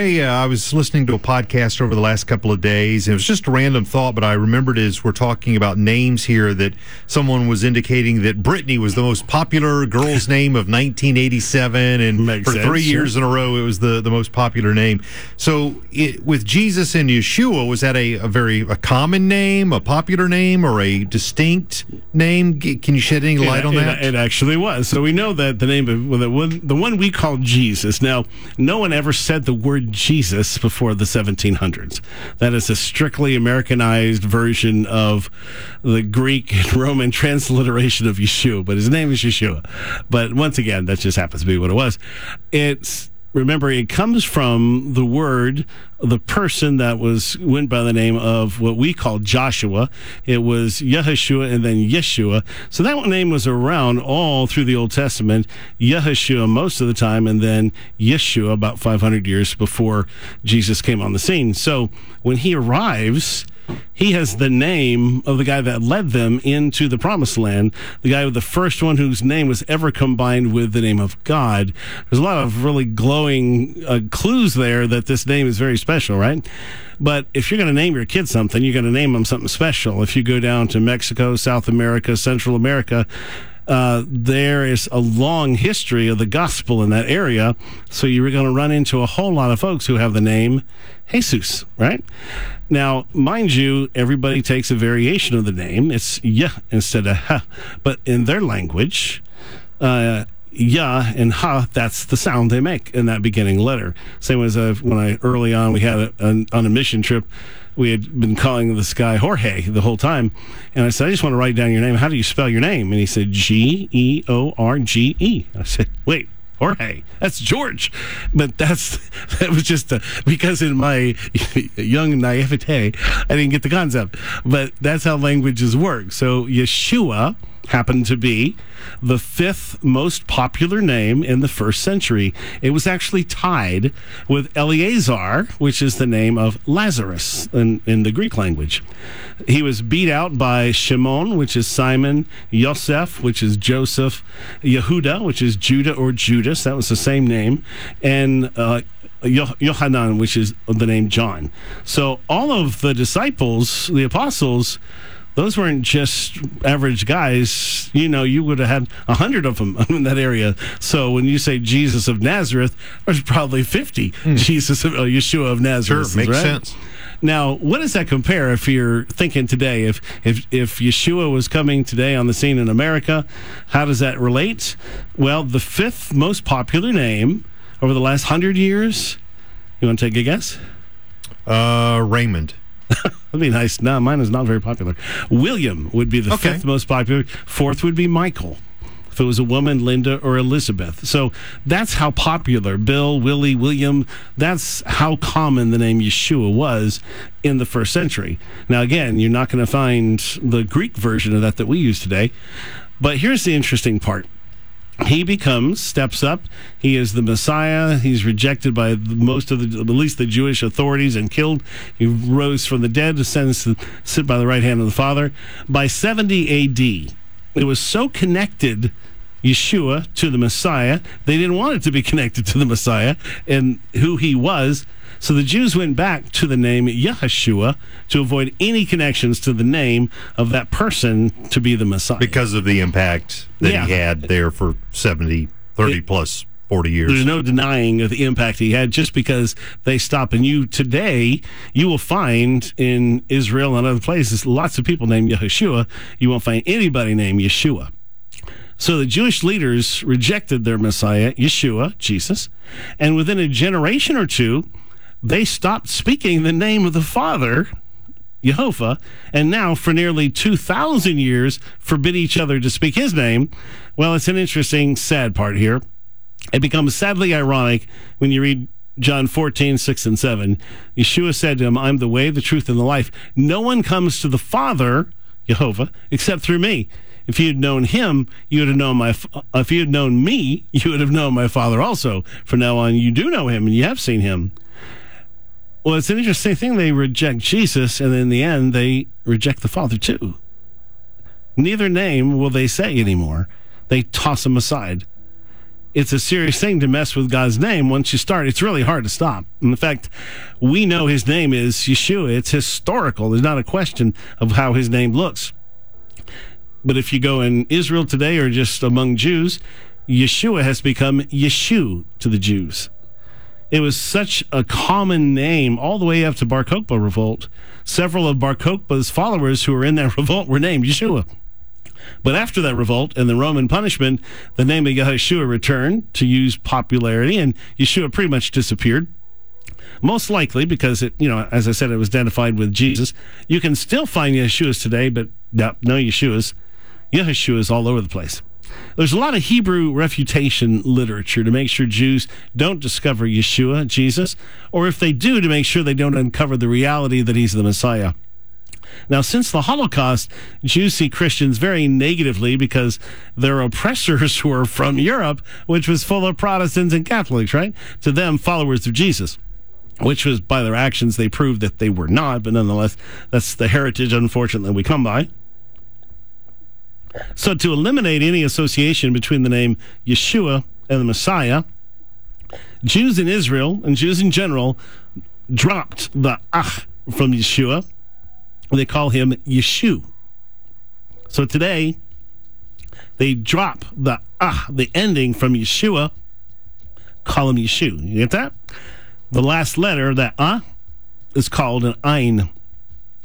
Hey, uh, I was listening to a podcast over the last couple of days. And it was just a random thought, but I remembered as we're talking about names here that someone was indicating that Brittany was the most popular girl's name of 1987, and Makes for sense, three sure. years in a row, it was the, the most popular name. So, it, with Jesus and Yeshua, was that a, a very a common name, a popular name, or a distinct name? Can you shed any light it, on it- that? It, actually was. So we know that the name of well, the one, the one we call Jesus. Now, no one ever said the word Jesus before the 1700s. That is a strictly Americanized version of the Greek and Roman transliteration of Yeshua, but his name is Yeshua. But once again, that just happens to be what it was. It's remember it comes from the word the person that was went by the name of what we call joshua. It was Yahushua and then yeshua. So that name was around all through the old testament. Yahushua most of the time and then yeshua about 500 years before jesus came on the scene. So when he arrives he has the name of the guy that led them into the promised land, the guy with the first one whose name was ever combined with the name of God. There's a lot of really glowing uh, clues there that this name is very special, right? But if you're going to name your kid something, you're going to name them something special. If you go down to Mexico, South America, Central America, uh, there is a long history of the gospel in that area. So you're going to run into a whole lot of folks who have the name Jesus, right? Now, mind you, everybody takes a variation of the name. It's Yah instead of Ha. But in their language, uh, Yah and Ha, that's the sound they make in that beginning letter. Same as uh, when I early on we had a, an, on a mission trip, we had been calling this guy Jorge the whole time, and I said, "I just want to write down your name. How do you spell your name?" And he said, "G E O R G E." I said, "Wait." Jorge, that's George, but that's that was just a, because in my young naivete, I didn't get the concept. But that's how languages work. So Yeshua happened to be the fifth most popular name in the first century. It was actually tied with Eleazar, which is the name of Lazarus in, in the Greek language. He was beat out by Shimon, which is Simon, Yosef, which is Joseph, Yehuda, which is Judah or Judas, that was the same name, and uh, Yohanan, which is the name John. So all of the disciples, the apostles, those weren't just average guys. You know, you would have had a hundred of them in that area. So when you say Jesus of Nazareth, there's probably fifty Jesus of uh, Yeshua of Nazareth. Sure, makes right? sense. Now, what does that compare if you're thinking today? If if if Yeshua was coming today on the scene in America, how does that relate? Well, the fifth most popular name over the last hundred years. You want to take a guess? Uh, Raymond. That'd be nice. No, mine is not very popular. William would be the Okay. fifth most popular. Fourth would be Michael. If it was a woman, Linda or Elizabeth. So that's how popular Bill, Willie, William, that's how common the name Yeshua was in the first century. Now, again, you're not going to find the Greek version of that that we use today. But here's the interesting part he becomes steps up. He is the messiah. He's rejected by most of the at least the jewish authorities and killed. He rose from the dead ascends to sit by the right hand of the father. By 70 ad it was so connected yeshua to the messiah they didn't want it to be connected to the messiah and who he was so the Jews went back to the name Yahshua to avoid any connections to the name of that person to be the Messiah. because of the impact that Yeah. he had there for 70, 30 It- plus 40 years. There's no denying of the impact he had just because they stop. And you today, you will find in Israel and other places lots of people named Yehoshua. You won't find anybody named Yeshua. So the Jewish leaders rejected their Messiah, Yeshua, Jesus, and within a generation or two, they stopped speaking the name of the Father, Jehovah, and now for nearly 2,000 years forbid each other to speak his name. Well, it's an interesting, sad part here. It becomes sadly ironic when you read John 14, 6 and 7. Yeshua said to him, I'm the way, the truth, and the life. No one comes to the Father, Jehovah, except through me. If you had known him, you would have known my. uh, If you had known me, you would have known my Father also. From now on, you do know him, and you have seen him. Well, it's an interesting thing. They reject Jesus, and in the end, they reject the Father too. Neither name will they say anymore. They toss him aside. it's a serious thing to mess with God's name. Once you start, it's really hard to stop. In fact, we know his name is Yeshua. It's historical. There's not a question of how his name looks. But if you go in Israel today or just among Jews, Yeshua has become Yeshu to the Jews. It was such a common name all the way up to Bar Kokhba revolt. Several of Bar Kokhba's followers who were in that revolt were named Yeshua. But after that revolt and the Roman punishment, the name of Yeshua returned to use popularity, and Yeshua pretty much disappeared. Most likely because it, you know, as I said, it was identified with Jesus. You can still find Yeshuas today, but no, no Yeshuas. Yeshuas all over the place. There's a lot of Hebrew refutation literature to make sure Jews don't discover Yeshua, Jesus, or if they do, to make sure they don't uncover the reality that he's the Messiah. Now, since the Holocaust, Jews see Christians very negatively because their oppressors were from Europe, which was full of Protestants and Catholics, right? To them, followers of Jesus. Which was by their actions, they proved that they were not, but nonetheless, that's the heritage, unfortunately, we come by. So, to eliminate any association between the name Yeshua and the Messiah, Jews in Israel and Jews in general dropped the ah from Yeshua. They call him Yeshu. So today, they drop the ah, the ending from Yeshua, call him Yeshu. You get that? The last letter, that ah, is called an ayin,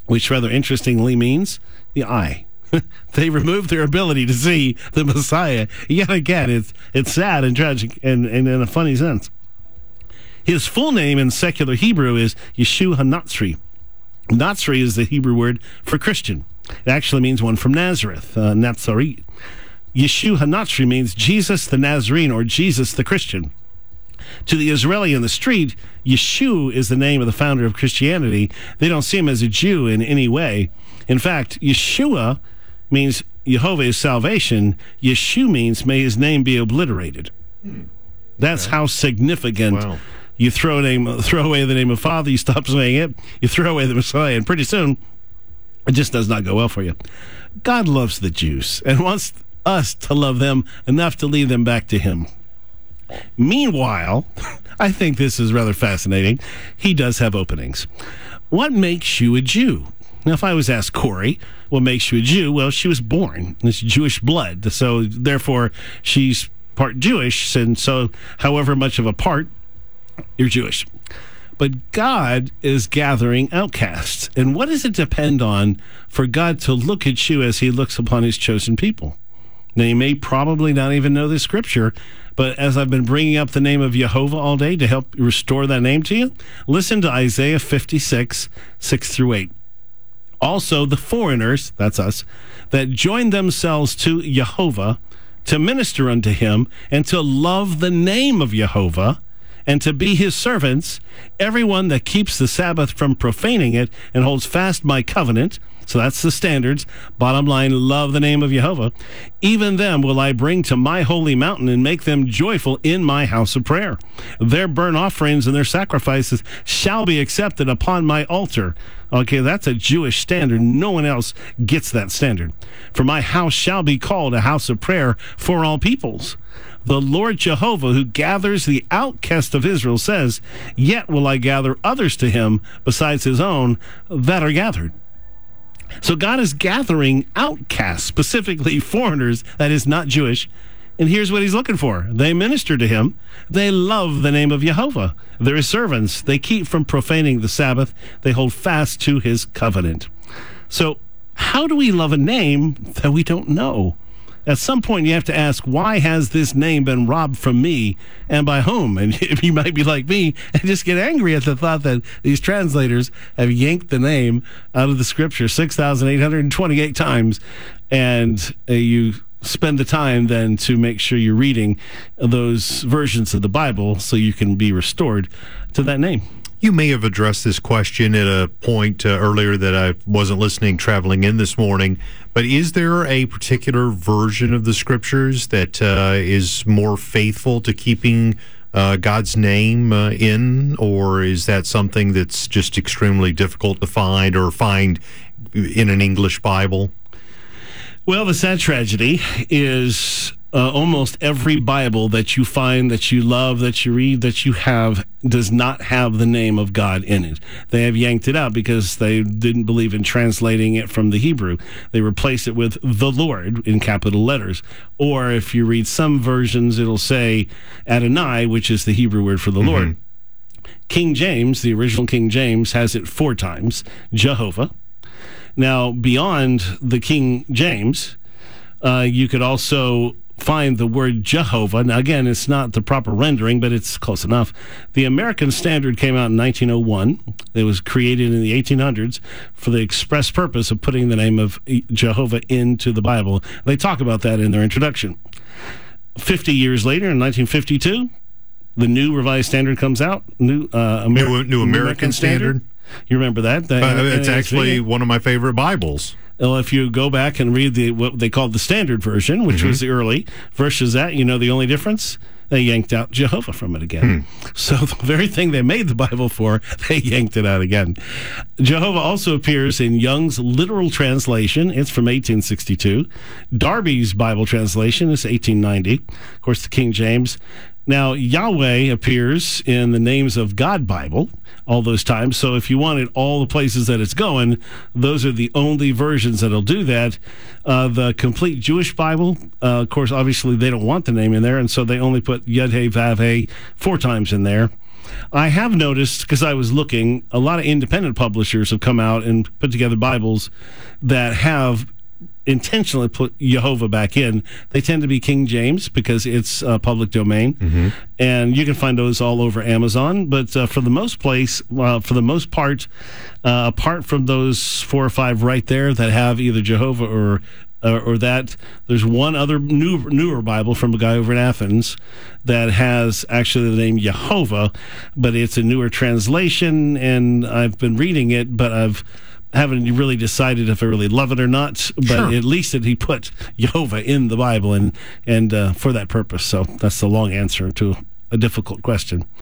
which rather interestingly means the eye. they removed their ability to see the Messiah. Yet again, it's it's sad and tragic and, and in a funny sense. His full name in secular Hebrew is Yeshua Hanatsri. Natsri is the Hebrew word for Christian. It actually means one from Nazareth, uh. Yeshua Hanatsri means Jesus the Nazarene or Jesus the Christian. To the Israeli in the street, Yeshua is the name of the founder of Christianity. They don't see him as a Jew in any way. In fact, Yeshua means Jehovah is salvation. Yeshu means may his name be obliterated. That's how significant. Wow. You throw name, throw away the name of Father. You stop saying it. You throw away the Messiah, and pretty soon, it just does not go well for you. God loves the Jews and wants us to love them enough to lead them back to Him. Meanwhile, I think this is rather fascinating. He does have openings. What makes you a Jew? Now, if I was asked Corey, what makes you a Jew? Well, she was born. It's Jewish blood. So, therefore, she's part Jewish. And so, however much of a part, you're Jewish. But God is gathering outcasts. And what does it depend on for God to look at you as he looks upon his chosen people? Now, you may probably not even know the scripture, but as I've been bringing up the name of Jehovah all day to help restore that name to you, listen to Isaiah 56, 6 through 8. Also, the foreigners, that's us, that join themselves to Jehovah to minister unto him and to love the name of Jehovah and to be his servants, everyone that keeps the Sabbath from profaning it and holds fast my covenant. So that's the standards. Bottom line, love the name of Jehovah. Even them will I bring to my holy mountain and make them joyful in my house of prayer. Their burnt offerings and their sacrifices shall be accepted upon my altar. Okay, that's a Jewish standard. No one else gets that standard. For my house shall be called a house of prayer for all peoples. The Lord Jehovah, who gathers the outcast of Israel, says, Yet will I gather others to him besides his own that are gathered. So God is gathering outcasts, specifically foreigners, that is not Jewish. And here's what he's looking for. They minister to him. They love the name of Jehovah. They're his servants. They keep from profaning the Sabbath. They hold fast to his covenant. So, how do we love a name that we don't know? At some point, you have to ask, why has this name been robbed from me and by whom? And you might be like me and just get angry at the thought that these translators have yanked the name out of the scripture 6,828 times. And uh, you spend the time then to make sure you're reading those versions of the Bible so you can be restored to that name. You may have addressed this question at a point uh, earlier that I wasn't listening traveling in this morning, but is there a particular version of the scriptures that uh, is more faithful to keeping uh, God's name uh, in, or is that something that's just extremely difficult to find or find in an English Bible? Well, the sad tragedy is uh, almost every Bible that you find, that you love, that you read, that you have, does not have the name of God in it. They have yanked it out because they didn't believe in translating it from the Hebrew. They replaced it with the Lord in capital letters. Or if you read some versions, it'll say Adonai, which is the Hebrew word for the mm-hmm. Lord. King James, the original King James, has it four times Jehovah. Now, beyond the King James, uh, you could also find the word Jehovah. Now, again, it's not the proper rendering, but it's close enough. The American Standard came out in 1901. It was created in the 1800s for the express purpose of putting the name of Jehovah into the Bible. They talk about that in their introduction. 50 years later, in 1952, the new Revised Standard comes out. New, uh, new, new, American, American Standard. Standard. You remember that? uh, it's actually one of my favorite Bibles. Well, if you go back and read the what they called the standard version, which mm-hmm. was the early versus that, you know the only difference they yanked out Jehovah from it again. Hmm. So the very thing they made the Bible for, they yanked it out again. Jehovah also appears in Young's literal translation. It's from 1862. Darby's Bible translation is 1890. Of course, the King James now, Yahweh appears in the Names of God Bible all those times. So if you wanted all the places that it's going, those are the only versions that'll do that. Uh, the complete Jewish Bible, uh, of course, obviously they don't want the name in there, and so they only put Yud Hey Vav four times in there. I have noticed because I was looking, a lot of independent publishers have come out and put together Bibles that have intentionally put Jehovah back in. They tend to be King James because it's uh, public domain, mm-hmm. and you can find those all over Amazon. But uh, for the most place, uh, for the most part, uh, apart from those four or five right there that have either Jehovah or uh, or that there's one other new, newer Bible from a guy over in Athens that has actually the name Jehovah, but it's a newer translation, and I've been reading it, but I've haven't really decided if I really love it or not. But sure. at least that he put Jehovah in the Bible and and uh, for that purpose. So that's the long answer to a difficult question.